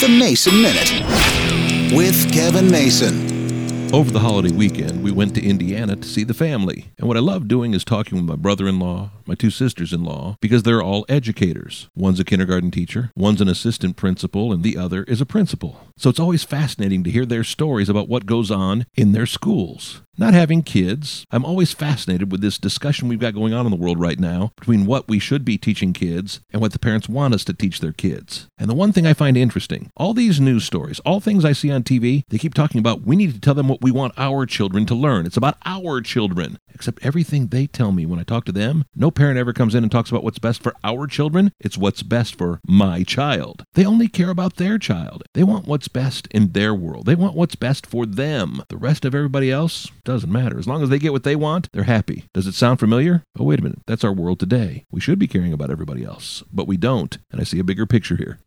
The Mason Minute with Kevin Mason. Over the holiday weekend, we went to Indiana to see the family. And what I love doing is talking with my brother in law, my two sisters in law, because they're all educators. One's a kindergarten teacher, one's an assistant principal, and the other is a principal. So it's always fascinating to hear their stories about what goes on in their schools. Not having kids, I'm always fascinated with this discussion we've got going on in the world right now between what we should be teaching kids and what the parents want us to teach their kids. And the one thing I find interesting all these news stories, all things I see on TV, they keep talking about we need to tell them what we want our children to learn. It's about our children. Except everything they tell me when I talk to them, no parent ever comes in and talks about what's best for our children. It's what's best for my child. They only care about their child. They want what's best in their world. They want what's best for them. The rest of everybody else doesn't matter. As long as they get what they want, they're happy. Does it sound familiar? Oh, wait a minute. That's our world today. We should be caring about everybody else, but we don't. And I see a bigger picture here.